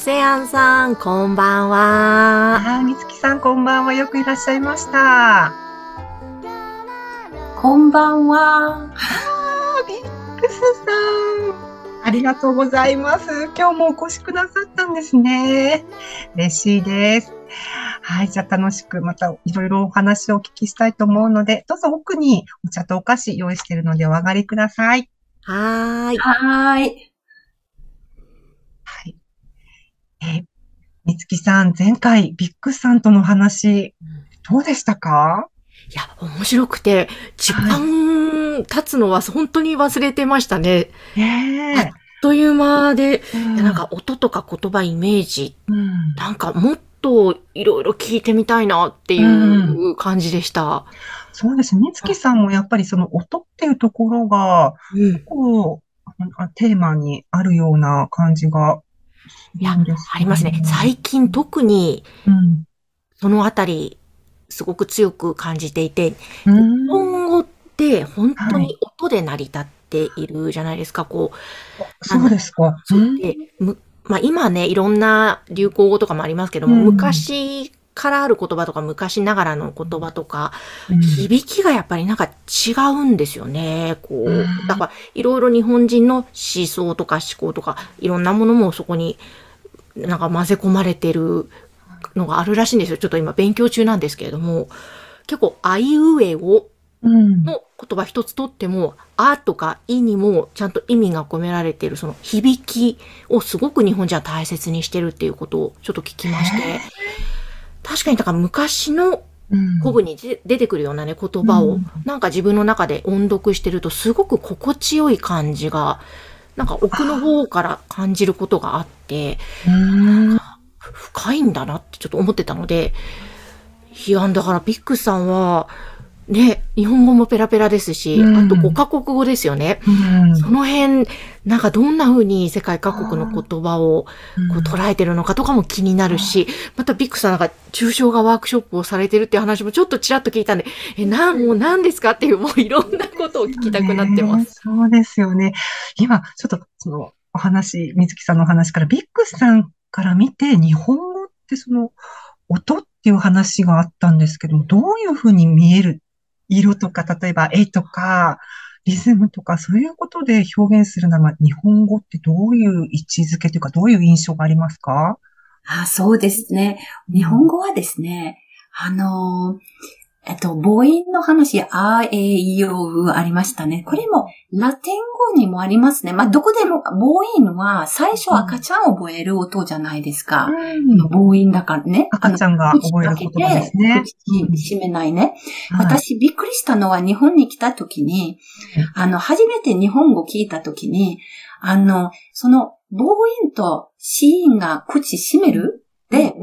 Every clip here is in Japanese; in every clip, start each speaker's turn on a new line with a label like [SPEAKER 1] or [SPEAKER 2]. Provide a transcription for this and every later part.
[SPEAKER 1] オセアンさん、こんばんは。
[SPEAKER 2] ああ、みつきさんこんばんは。よくいらっしゃいました。
[SPEAKER 3] こんばんは。
[SPEAKER 2] ああ、ビックスさん。ありがとうございます。今日もお越しくださったんですね。嬉しいです。はい。じゃあ楽しくまたいろいろお話をお聞きしたいと思うので、どうぞ奥にお茶とお菓子用意しているのでお上がりください。
[SPEAKER 1] はーい。
[SPEAKER 3] はーい。
[SPEAKER 2] はい。えー、みつきさん、前回ビックスさんとの話、どうでしたか？
[SPEAKER 1] いや、面白くて、時間経つのは本当に忘れてましたね。
[SPEAKER 2] ね
[SPEAKER 1] あっという間で、
[SPEAKER 2] え。
[SPEAKER 1] いやなんか音とか言葉、イメージ、
[SPEAKER 2] うん、
[SPEAKER 1] なんかもっといろいろ聞いてみたいなっていう感じでした。
[SPEAKER 2] そうですね。みつきさんもやっぱりその音っていうところが、
[SPEAKER 1] うん。
[SPEAKER 2] こう、あテーマにあるような感じが
[SPEAKER 1] いや
[SPEAKER 2] するんです
[SPEAKER 1] ありますね。最近特に
[SPEAKER 2] うん。
[SPEAKER 1] そのあたり、すごく強く感じていて、
[SPEAKER 2] うん。
[SPEAKER 1] 日本語って本当に音で成り立っているじゃないですか、こう。
[SPEAKER 2] そうですか。うん
[SPEAKER 1] で、む、まあ今ね、いろんな流行語とかもありますけども、
[SPEAKER 2] うん
[SPEAKER 1] 昔からある言葉とか、昔ながらの言葉とか、響きがやっぱりなんか違うんですよね。こ
[SPEAKER 2] うん
[SPEAKER 1] う、だからいろいろ日本人の思想とか思考とか、いろんなものもそこになんか混ぜ込まれてるのがあるらしいんですよ。ちょっと今勉強中なんですけれども、結構、あいうえお
[SPEAKER 2] うん。
[SPEAKER 1] の言葉一つとっても、あとかいにもちゃんと意味が込められているその響きをすごく日本人は大切にしてるっていうことをちょっと聞きまして、確かにだから昔の
[SPEAKER 2] うん。
[SPEAKER 1] 古文にで出てくるようなね言葉を
[SPEAKER 2] うん。
[SPEAKER 1] なんか自分の中で音読してるとすごく心地よい感じがなんか奥の方から感じることがあって、
[SPEAKER 2] うん。
[SPEAKER 1] 深いんだなってちょっと思ってたので、いや、だからビックスさんは、ね、日本語もペラペラですし、
[SPEAKER 2] うん
[SPEAKER 1] あと5カ国語ですよね。
[SPEAKER 2] うん
[SPEAKER 1] その辺、なんかどんな風に世界各国の言葉をこう捉えてるのかとかも気になるし、またビックスさんなんか抽象画ワークショップをされてるっていう話もちょっとちらっと聞いたんで、え、な、もう何ですかっていう、もういろんなことを聞きたくなってます。
[SPEAKER 2] ねそうですよね。今、ちょっと、その、お話、水木さんのお話から、ビックスさんから見て、日本語ってその、音っていう話があったんですけども、どういうふうに見える色とか、例えば絵とか、リズムとか、そういうことで表現するなら、日本語ってどういう位置づけというか、どういう印象がありますか？
[SPEAKER 3] あ、そうですね。日本語はですね、あのーえっと、母音の話、あ、え、い、お、うありましたね。これも、ラテン語にもありますね。まあ、どこでも、母音は、最初赤ちゃんを覚える音じゃないですか。
[SPEAKER 2] うん
[SPEAKER 3] 母音だからね。
[SPEAKER 2] 赤ちゃんが覚える言葉ですね。
[SPEAKER 3] 口閉めないね。
[SPEAKER 2] はい
[SPEAKER 3] 私びっくりしたのは日本に来た時に、あの、初めて日本語聞いた時に、あの、その母音と子音が口閉める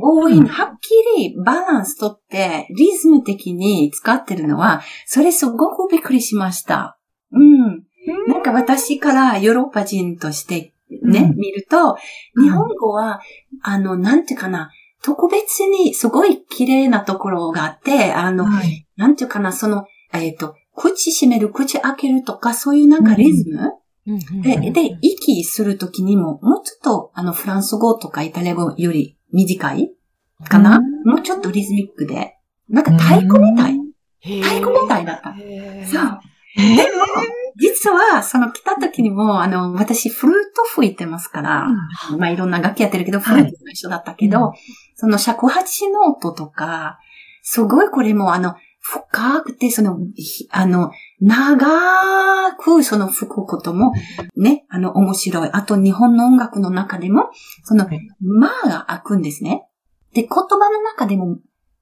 [SPEAKER 3] で、母
[SPEAKER 2] うん。
[SPEAKER 3] 音はっきりバランスとってリズム的に使ってるのは、それすごくびっくりしました。うん。なんか私からヨーロッパ人としてね、
[SPEAKER 2] うん。
[SPEAKER 3] 見ると、日本語は、あの、なんていうかな、特別にすごい綺麗なところがあって、あの、
[SPEAKER 2] はい。
[SPEAKER 3] なんていうかな、その、えっ、と、口閉める、口開けるとか、そういうなんかリズム、
[SPEAKER 1] うん。うん
[SPEAKER 3] で、で、息するときにも、もうちょっと、あの、フランス語とかイタリア語より短いかな、
[SPEAKER 2] うん
[SPEAKER 3] もうちょっとリズミックで。なんか太鼓みたい。太鼓みたいだった。そう。
[SPEAKER 2] え
[SPEAKER 3] でも、実は、その来た時にも、あの、私、フルート吹いてますから、まあ、いろんな楽器やってるけど、フルートと一緒だったけど、
[SPEAKER 2] は
[SPEAKER 3] その尺八の音とか、すごいこれも、あの、深くて、その、ひあの、長くその吹くことも、ね、あの、面白い。あと、日本の音楽の中でも、その
[SPEAKER 2] はい、
[SPEAKER 3] まあが開くんですね。で、言葉の中でも、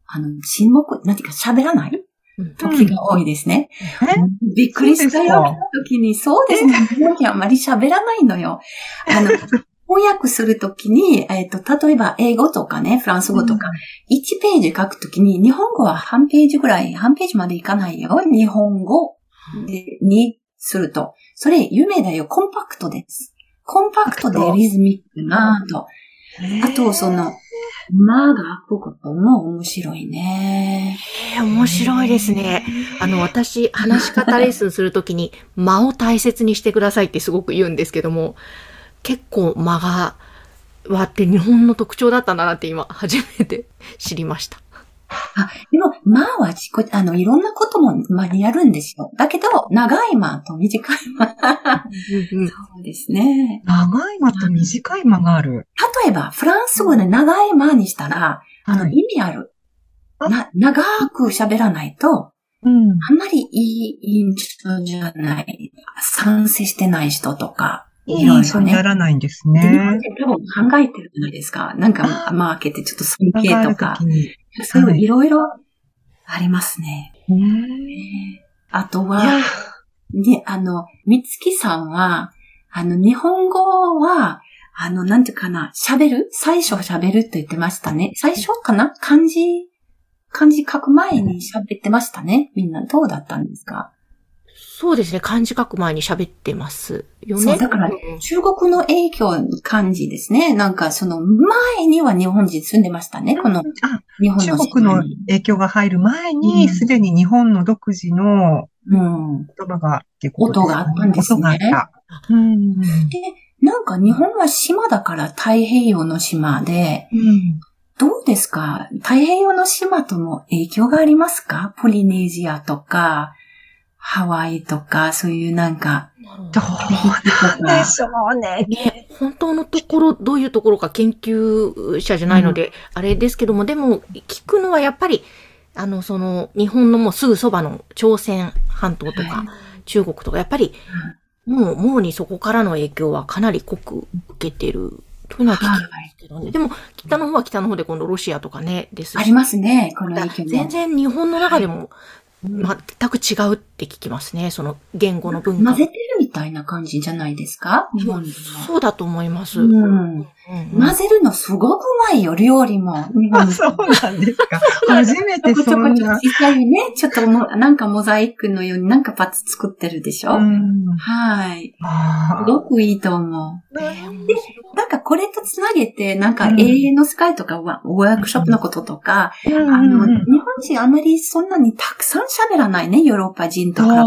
[SPEAKER 3] あの、沈黙、なんていうか喋らない？
[SPEAKER 1] うん
[SPEAKER 3] 時が多いですね。
[SPEAKER 2] え？
[SPEAKER 3] びっくりしたよ
[SPEAKER 2] か？
[SPEAKER 3] 時に、そうですね。あまり喋らないのよ。あの、翻訳するときに、えっ、と、例えば英語とかね、フランス語とか、1ページ書くときに、日本語は半ページぐらい、半ページまでいかないよ。日本語でにすると。それ、夢だよ。コンパクトです。コンパクトでリズミックなと。あと、その、間が空くことも面白いね。
[SPEAKER 1] ええ面白いですね。あの、私、話し方レッスンするときに、間を大切にしてくださいってすごく言うんですけども、結構間が、割って日本の特徴だったんだなって今、初めて知りました。
[SPEAKER 3] あ、でも、まあは自己、あの、いろんなことも、まあ、やるんですよ。だけど、長い間と短い間。
[SPEAKER 1] うんうん
[SPEAKER 3] そうですね。
[SPEAKER 2] 長い間と短い間がある。
[SPEAKER 3] 例えば、フランス語で長い間にしたら、あの、
[SPEAKER 2] はい
[SPEAKER 3] 意味ある。
[SPEAKER 2] あ
[SPEAKER 3] な、長く喋らないと、
[SPEAKER 2] うん。
[SPEAKER 3] あんまりいい印象じゃない。賛成してない人とか、
[SPEAKER 2] いい印象にならないんです
[SPEAKER 3] で日本
[SPEAKER 2] ね。
[SPEAKER 3] 人多分考えてるじゃないですか。なんか、
[SPEAKER 2] あ
[SPEAKER 3] マーケってちょっと尊敬とかそういろいろありますね。
[SPEAKER 2] うん
[SPEAKER 3] あとは、ね、あの、みつきさんは、あの、日本語は、あの、なんていうかな、喋る？最初喋るって言ってましたね。最初かな？漢字、漢字書く前に喋ってましたね。みんなどうだったんですか？
[SPEAKER 1] そうですね。漢字書く前に喋ってますよね。
[SPEAKER 3] そうだから
[SPEAKER 1] うん
[SPEAKER 3] 中国の影響に感じですね。なんかその前には日本人住んでましたね。この
[SPEAKER 2] あ
[SPEAKER 3] 日本の
[SPEAKER 2] 中国の影響が入る前
[SPEAKER 3] うん
[SPEAKER 2] に、すでに日本の独自の
[SPEAKER 3] うん。
[SPEAKER 2] 言葉がね
[SPEAKER 3] 音があったんですね
[SPEAKER 2] 音があった。うん。
[SPEAKER 3] で、なんか日本は島だから太平洋の島で、
[SPEAKER 2] うん
[SPEAKER 3] どうですか？太平洋の島とも影響がありますか？ポリネシアとか、ハワイとか、そういうなんか、
[SPEAKER 2] ど
[SPEAKER 1] ど
[SPEAKER 2] うなんでしょうね。
[SPEAKER 1] ね、本当のところ、どういうところか研究者じゃないので、あれですけども、でも、聞くのはやっぱり、あの、その、日本のもうすぐそばの朝鮮半島とか、中国とか、やっぱり、もう、もうにそこからの影響はかなり濃く受けてる、というのは聞きますけどね。でも、北の方は北の方で今度ロシアとかね、ですし。
[SPEAKER 3] ありますね、この
[SPEAKER 1] だ
[SPEAKER 3] 影響も。
[SPEAKER 1] 全然日本の中でも、全く違うって聞きますね。その言語の文化
[SPEAKER 3] 混。ぜてるみたいな感じじゃないですか？日本。
[SPEAKER 1] そうだと思います。
[SPEAKER 3] うん。
[SPEAKER 1] うんうん
[SPEAKER 3] 混ぜるのすごくうまいよ、料理も。
[SPEAKER 2] あ、そうなんですか。初めて
[SPEAKER 3] ちょこち
[SPEAKER 2] そんな。
[SPEAKER 3] ょこちょ小さいね、ちょっともう、なんかモザイクのようになんかパーツ作ってるでしょ、
[SPEAKER 2] うん
[SPEAKER 3] はい。
[SPEAKER 2] あ
[SPEAKER 3] すごくいいと思う。
[SPEAKER 1] えー面白い
[SPEAKER 3] なんかこれとつなげて、なんか
[SPEAKER 2] うん
[SPEAKER 3] 永遠のスカイとかワワークショップのこととか、
[SPEAKER 2] ーうん
[SPEAKER 3] あの、日本人あまりそんなにたくさん喋らないね、ヨーロッパ人とか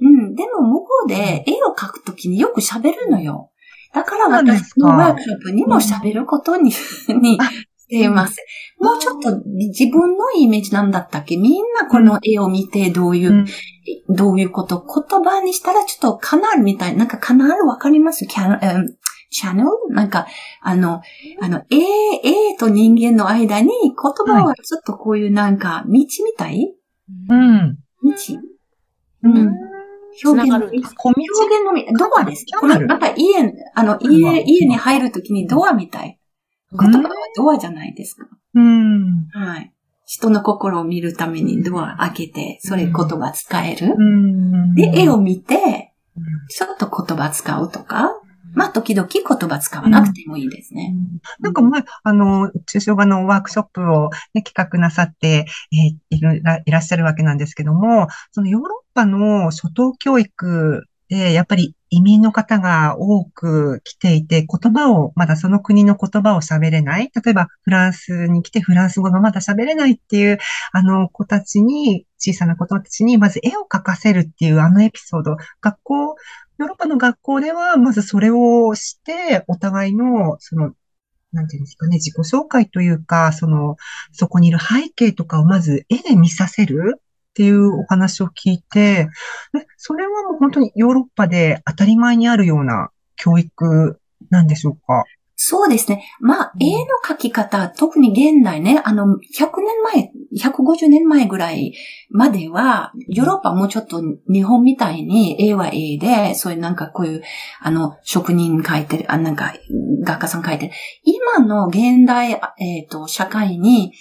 [SPEAKER 2] う
[SPEAKER 3] ん。でも向こうで絵を描くときによく喋るのよ。だから私のワークショップにも喋ることに、にしています。もうちょっと自分のイメージなんだったっけ？みんなこの絵を見てどういう、
[SPEAKER 2] うん。
[SPEAKER 3] どういうこと？言葉にしたらちょっとカナルみたい。なんかカナルわかります？キャうん。チャンネル？なんか、あの、あの、絵、絵と人間の間に言葉はちょっとこういうなんか道みたい？
[SPEAKER 2] うん。
[SPEAKER 3] 道？
[SPEAKER 2] うん。
[SPEAKER 3] 表現の道
[SPEAKER 1] つながるんです
[SPEAKER 2] 小道
[SPEAKER 3] 表現の道、ドアです。これ、また家、あの、
[SPEAKER 2] うん
[SPEAKER 3] 家、家に入るときにドアみたい。言葉はドアじゃないですか。
[SPEAKER 2] うん。
[SPEAKER 3] はい。人の心を見るためにドア開けて、それ言葉使える。
[SPEAKER 2] うん。
[SPEAKER 3] で、絵を見て
[SPEAKER 2] うん、
[SPEAKER 3] ちょっと言葉使うとか、まあ、時々言葉使わなくてもいいですね。
[SPEAKER 2] なんか前、あの、抽象画のワークショップを、ね、企画なさって、えーいるらいらっしゃるわけなんですけども、そのヨーロッパの初等教育で、やっぱり移民の方が多く来ていて、言葉を、まだその国の言葉を喋れない。例えば、フランスに来てフランス語がまだ喋れないっていう、あの子たちに、小さな子たちに、まず絵を描かせるっていうあのエピソード。学校、ヨーロッパの学校では、まずそれをして、お互いの、その、なんていうんですかね、自己紹介というか、その、そこにいる背景とかをまず絵で見させるっていうお話を聞いて、でそれはもう本当にヨーロッパで当たり前にあるような教育なんでしょうか？
[SPEAKER 3] そうですね。まあ、
[SPEAKER 2] うん
[SPEAKER 3] 絵の描き方、特に現代ね、あの、100年前、150年前ぐらいまでは、ヨーロッパもうちょっと日本みたいに絵は絵で、そういうなんかこういう、あの、職人描いてる、あ、なんか、画家さん描いてる。今の現代、えっ、と、社会に、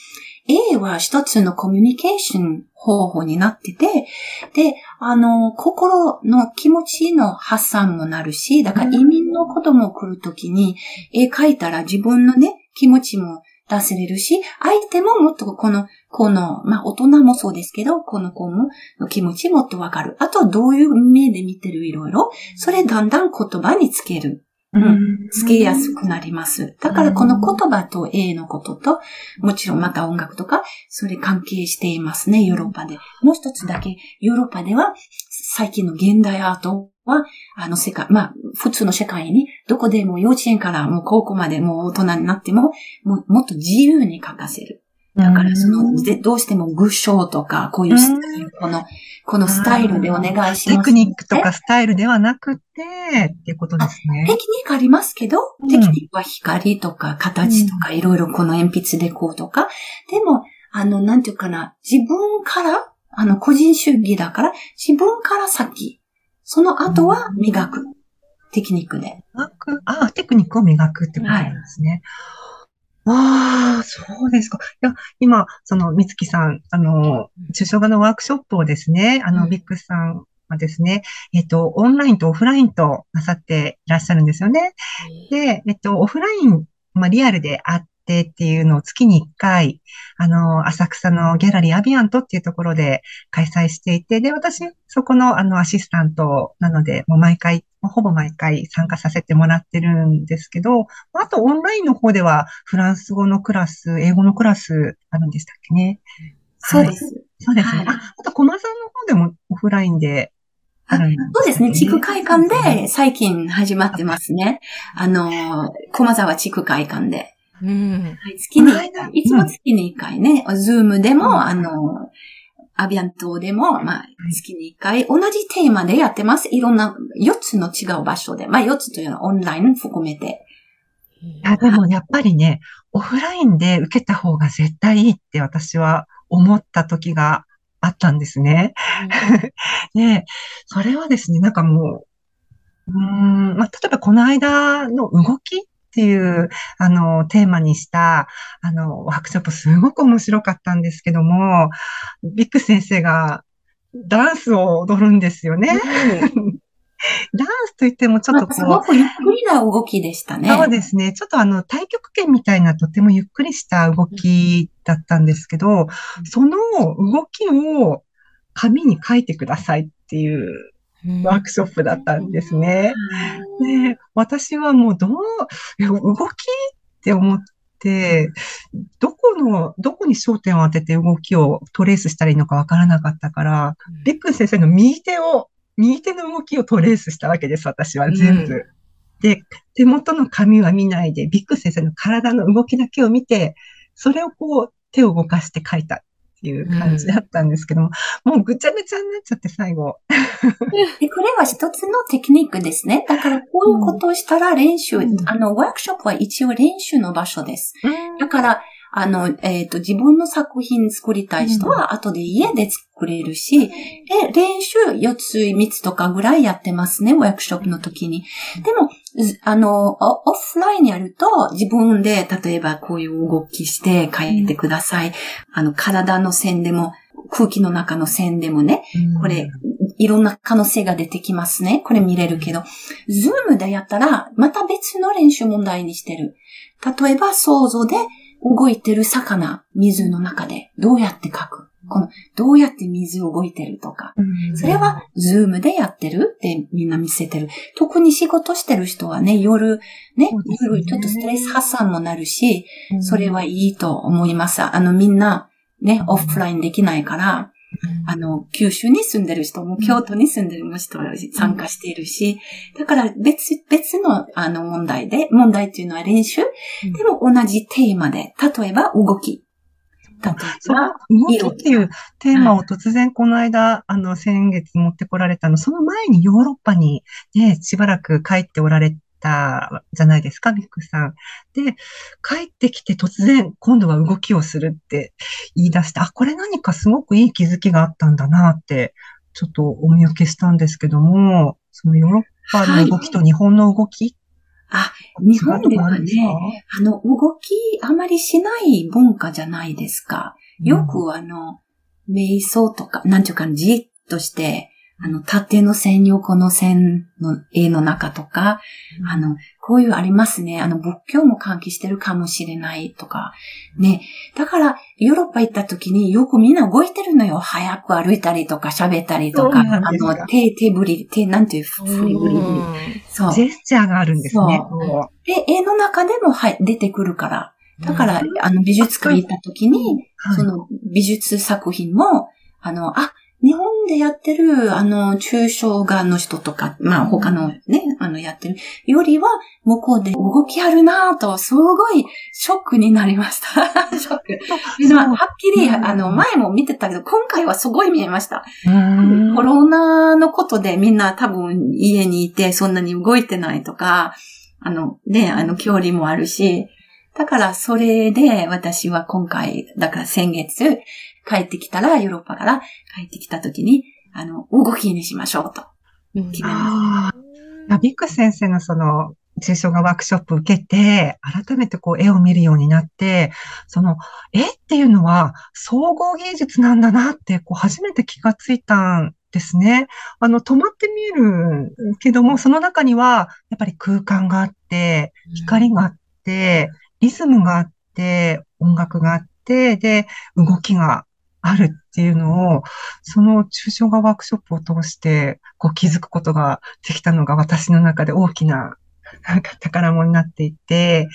[SPEAKER 3] A は一つのコミュニケーション方法になってて、で、あの、心の気持ちの発散もなるし、だから移民の子供来るときに絵描いたら自分のね、気持ちも出せれるし、相手ももっとこの、この、まあ大人もそうですけど、この子もの気持ちもっとわかる。あとどういう目で見てるいろいろ、それだんだん言葉につける。うん、つけやすくなります。だからこの言葉と A のことと、もちろんまた音楽とか、それ関係していますね、ヨーロッパで。もう一つだけ、ヨーロッパでは、最近の現代アートは、あの世界、まあ、普通の世界に、どこでも幼稚園からもう高校までもう大人になっても、ももっと自由に書かせる。だからその、どうしても具象とか、こういうスタイル、この、このスタイルでお願いします、
[SPEAKER 2] テクニックとかスタイルではなくて、っていうことですね。
[SPEAKER 3] テクニックありますけど、テクニックは光とか形とか、いろいろこの鉛筆でこうとか、でも、あの、なんていうかな、自分から、あの、個人主義だから、自分から先、その後は磨く。テクニックで。
[SPEAKER 2] 磨くああ、テクニックを磨くってことなんですね。はい、ああ、そうですか。いや、今、その、みつきさん、あの、抽象画のワークショップをですね、あの、うん、ビッグさんはですね、えっと、オンラインとオフラインとなさっていらっしゃるんですよね。で、えっと、オフライン、まあ、リアルであっ定っていうのを月に1回、あの、浅草のギャラリーアビアントっていうところで開催していて、で、私、そこのあのアシスタントなので、もう毎回、ほぼ毎回参加させてもらってるんですけど、あとオンラインの方ではフランス語のクラス、英語のクラスあるんでしたっけね。
[SPEAKER 3] そうです。
[SPEAKER 2] そうですね。はい、ああと、駒さんの方でもオフラインで
[SPEAKER 3] そうですね。地区会館で最近始まってますね。あの、駒沢地区会館で。うん、月に1回、いつも月に1回ね、ズームでも、あの、アビアントでも、まあ、月に1回、同じテーマでやってます。いろんな、4つの違う場所で。まあ、4つというのはオンライン含めて。
[SPEAKER 2] いや、でもやっぱりね、オフラインで受けた方が絶対いいって私は思った時があったんですね。うん、で、それはですね、なんかもう、うん、まあ、例えばこの間の動きっていう、あの、テーマにした、あの、ワークショップすごく面白かったんですけども、ビッグ先生がダンスを踊るんですよね。ダンスといってもちょっとこう。す
[SPEAKER 3] ごくゆっくりな動きでしたね。
[SPEAKER 2] そうですね。ちょっとあの、太極拳みたいなとてもゆっくりした動きだったんですけど、うん、その動きを紙に書いてくださいっていうワークショップだったんですね。で、私はもうどう、動きって思って、どこの、どこに焦点を当てて動きをトレースしたらいいのかわからなかったから、ビックン先生の右手を、右手の動きをトレースしたわけです、私は全部。うん、で、手元の紙は見ないで、ビックン先生の体の動きだけを見て、それをこう手を動かして書いた。っていう感じだったんですけども、うん、もうぐちゃぐちゃになっちゃって最後。
[SPEAKER 3] でこれは一つのテクニックですね。だからこういうことをしたら練習、うん、あの、ワークショップは一応練習の場所です。だから、あの、えっ、ー、と、自分の作品作りたい人は、後で家で作れるし、で、練習4つ、3つとかぐらいやってますね、ワークショップの時に。でも、あの、オフラインやると、自分で、例えばこういう動きして書いてください。あの、体の線でも、空気の中の線でもね、これ、いろんな可能性が出てきますね。これ見れるけど、ズームでやったら、また別の練習問題にしてる。例えば、想像で、動いてる魚、水の中でどうやって描く？この、どうやって水動いてるとか。それは、ズームでやってるってみんな見せてる。特に仕事してる人はね、夜、ね、夜ちょっとストレス発散もなるし、それはいいと思います。あの、みんな、ね、オフラインできないから、あの、九州に住んでる人も、京都に住んでる人は参加しているし、だから別、別の、あの、問題で、問題っていうのは練習、でも同じテーマで、例えば動き。
[SPEAKER 2] 例えば、動きっていうテーマを突然この間、あの、先月持ってこられたの、その前にヨーロッパにね、しばらく帰っておられたじゃないですか、ビックさん。で、帰ってきて突然、今度は動きをするって言い出して、あ、これ何かすごくいい気づきがあったんだなって、ちょっとお見受けしたんですけども、そのヨーロッパの動きと日本の動きっ
[SPEAKER 3] あ、日本ではね、あの、動きあまりしない文化じゃないですか。よくあの、瞑想とか、なんていうか、じっとして、あの、縦の線、横の線の絵の中とか、あの、こういうありますね。あの、仏教も関係してるかもしれないとか。ね。だから、ヨーロッパ行った時によくみんな動いてるのよ。早く歩いたりとか喋ったりとか。あの、手、手振り、手、なんていう、振り振り。そう。
[SPEAKER 2] ジェスチャーがあるんですね。
[SPEAKER 3] で、絵の中でも、はい、出てくるから。だから、
[SPEAKER 2] うん
[SPEAKER 3] あの、美術館行った時に、その美術作品も、あの、あ、日本でやってる、あの、抽象画の人とか、まあ他のね、あの、やってるよりは、向こうで動きあるなぁと、すごいショックになりました。ショック。まあはっきり、
[SPEAKER 2] うん
[SPEAKER 3] あの、前も見てたけど、今回はすごい見えました。コロナのことでみんな多分家にいてそんなに動いてないとか、あのね、あの距離もあるし、だからそれで私は今回、だから先月帰ってきたら、ヨーロッパから帰ってきた時に、あの、動きにしましょうと。
[SPEAKER 1] うん
[SPEAKER 3] 決めま
[SPEAKER 2] ああ、ビック先生のその、抽象画ワークショップ受けて、改めてこう絵を見るようになって、その絵っていうのは総合芸術なんだなって、こう初めて気がついたんですね。あの、止まって見えるけども、その中にはやっぱり空間があって、光があって、リズムがあって、音楽があって、で、動きがあるっていうのを、その抽象画ワークショップを通して、こう気づくことができたのが私の中で大きな、なんか宝物になっていて、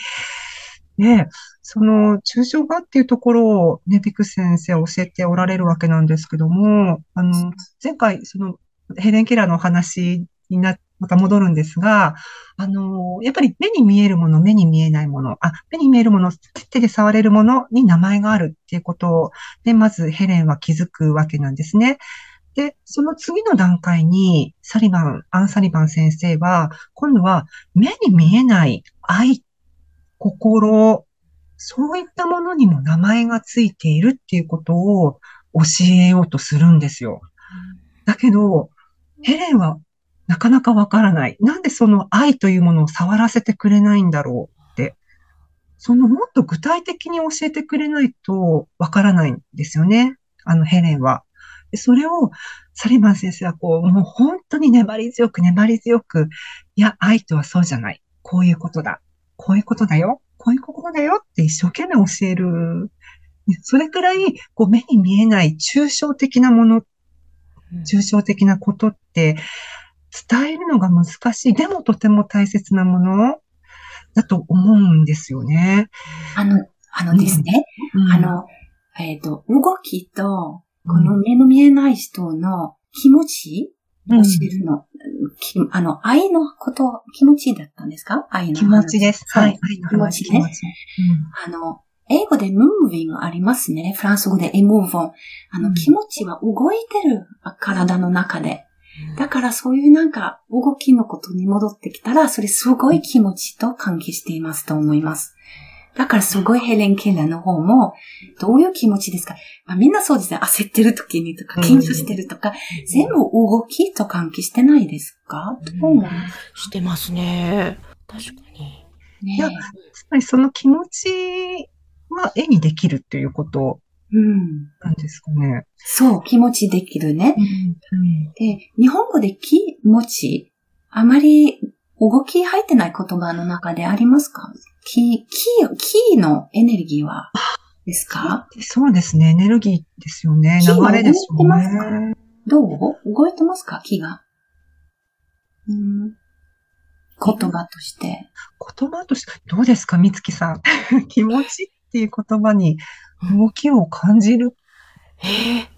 [SPEAKER 2] で、その抽象画っていうところをね、ビク先生は教えておられるわけなんですけども、あの、前回、その、ヘレン・ケラーのお話にな、また戻るんですが、あの、やっぱり目に見えるもの、目に見えないもの、あ、目に見えるもの、手で触れるものに名前があるっていうことで、まずヘレンは気づくわけなんですね。で、その次の段階に、サリバン、アン・サリバン先生は、今度は目に見えない愛、心、そういったものにも名前がついているっていうことを教えようとするんですよ。だけど、ヘレンはなかなかわからない。なんでその愛というものを触らせてくれないんだろうって。そのもっと具体的に教えてくれないとわからないんですよね。あのヘレンは。でそれをサリバン先生はこう、もう本当に粘り強く粘り強く、いや、愛とはそうじゃない。こういうことだ。こういうことだよ。こういうことだよって一生懸命教える。それくらい、こう目に見えない抽象的なもの抽象的なことって伝えるのが難しい。でもとても大切なものだと思うんですよね。
[SPEAKER 3] あの、あのですね、
[SPEAKER 2] うん
[SPEAKER 3] あ、の、えっ、と、動きと、この目の見えない人の気持ち教
[SPEAKER 2] うん
[SPEAKER 3] えるの、きあの、愛のこと、気持ちだったんですか？愛の
[SPEAKER 2] 気持ちです。はい。愛の話、
[SPEAKER 3] 気持ちね
[SPEAKER 2] ち。
[SPEAKER 3] あの、英語で moving ありますね。フランス語で emouvant。あの、
[SPEAKER 2] うん
[SPEAKER 3] 気持ちは動いてる体の中で。だからそういうなんか動きのことに戻ってきたら、それすごい気持ちと関係していますと思います。だからすごいヘレン・ケラーの方も、どういう気持ちですか、まあ、みんなそうですね。焦ってる時にとか、
[SPEAKER 2] うん
[SPEAKER 3] 緊張してるとか、全部動きと関係してないですか、
[SPEAKER 1] うん
[SPEAKER 3] どう思う
[SPEAKER 1] してますね。確かに。
[SPEAKER 3] ね
[SPEAKER 2] いやつまりその気持ちは絵にできるっていうこと
[SPEAKER 3] うん。
[SPEAKER 2] なんですかね。
[SPEAKER 3] そう、気持ちできるね。
[SPEAKER 2] うん
[SPEAKER 3] で、日本語で気持ち、あまり動き入ってない言葉の中でありますか？気、気、気のエネルギーはですか？
[SPEAKER 2] そうですね。エネルギーですよね。流れですよね。
[SPEAKER 3] どう動いてますか？気が。うん、言葉として。
[SPEAKER 2] 言葉として、どうですか、みつきさん。気持ちっていう言葉に動きを感じる。
[SPEAKER 1] ええ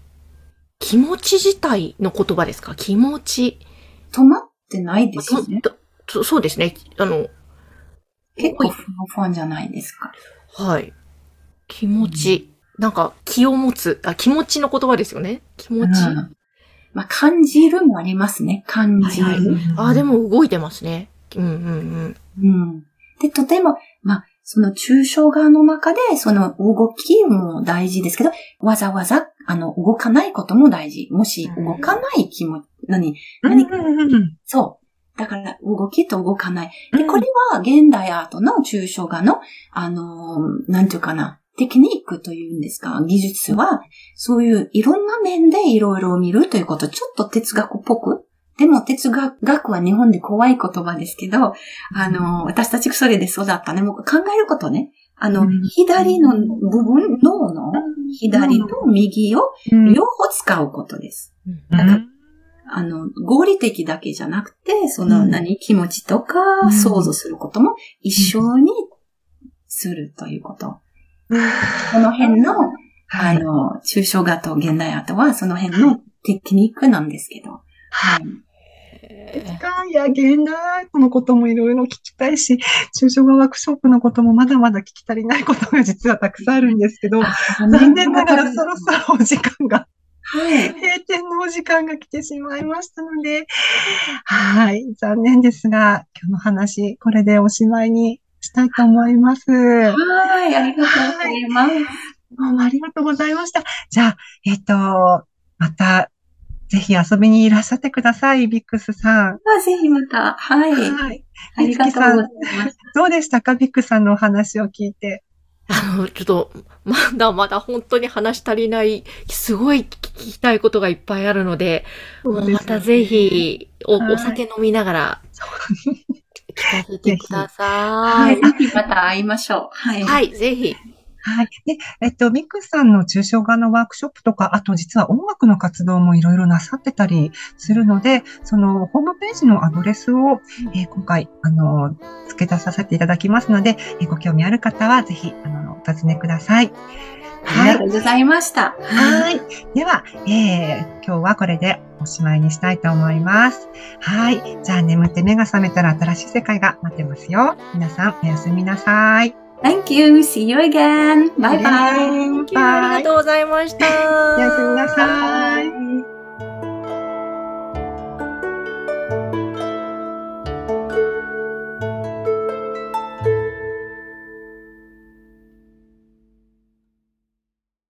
[SPEAKER 1] 気持ち自体の言葉ですか？気持ち。
[SPEAKER 3] 止まってないですよね。
[SPEAKER 1] ととそうですね。あの、
[SPEAKER 3] 結構ふわふわじゃないですか。
[SPEAKER 1] はい。気持ち。なんか気を持つ。あ、気持ちの言葉ですよね。気持ち。
[SPEAKER 3] うんまあ、感じるもありますね。感じる。
[SPEAKER 1] はいはいあ、でも動いてますね。うんうんうん。
[SPEAKER 3] うん。で、とても、まあ、その抽象画の中で、その動きも大事ですけど、わざわざ、あの、動かないことも大事。もし動かない気持ち、何、何か、そう。だから動きと動かない。で、これは現代アートの抽象画の、あのー、なんていうかな、テクニックというんですか、技術は、そういういろんな面でいろいろ見るということ、ちょっと哲学っぽく。でも哲学は日本で怖い言葉ですけど、あの、私たちそれで育ったね、もう考えることね。あの、左の部分、脳の左と右を両方使うことです。だからあの、合理的だけじゃなくて、その何、気持ちとか想像することも一緒にするということ。この辺の、あの、抽象画と現代アートはその辺のテクニックなんですけど。はい。
[SPEAKER 2] いや、現代アートのこともいろいろ聞きたいし、抽象画ワークショップのこともまだまだ聞き足りないことが実はたくさんあるんですけど、残念ながらそろそろお時間がはい。閉店のお時間が来てしまいましたので、はい。残念ですが、今日の話、これでおしまいにしたいと思います。
[SPEAKER 3] はい。ありがとうございます。
[SPEAKER 2] どうもありがとうございました。じゃあ、えっ、と、また、ぜひ遊びにいらっしゃってください、ビックスさん。
[SPEAKER 3] あぜひまた。はい。はい。ありがとうございます。
[SPEAKER 2] どうでしたか、ビックスさんのお話を聞いて。
[SPEAKER 1] あの、ちょっと、まだまだ本当に話し足りない、すごい聞きたいことがいっぱいあるので、でまたぜひお、お酒飲みながら、聞かせてください。
[SPEAKER 3] はい。また会いましょう。
[SPEAKER 1] はい。はい、ぜひ。
[SPEAKER 2] はい。で、えっと、ミックさんの抽象画のワークショップとか、あと実は音楽の活動もいろいろなさってたりするので、そのホームページのアドレスを、えー、今回、あの、付け出させていただきますので、えー、ご興味ある方はぜひ、あの、お尋ねください。
[SPEAKER 3] ありがとうございました。
[SPEAKER 2] はい。では、えー、今日はこれでおしまいにしたいと思います。はい。じゃあ眠って目が覚めたら新しい世界が待ってますよ。皆さん、おやすみなさい。
[SPEAKER 3] Thank you. See you again. Bye bye.
[SPEAKER 1] ありがとうございました。
[SPEAKER 2] おやすみなさい。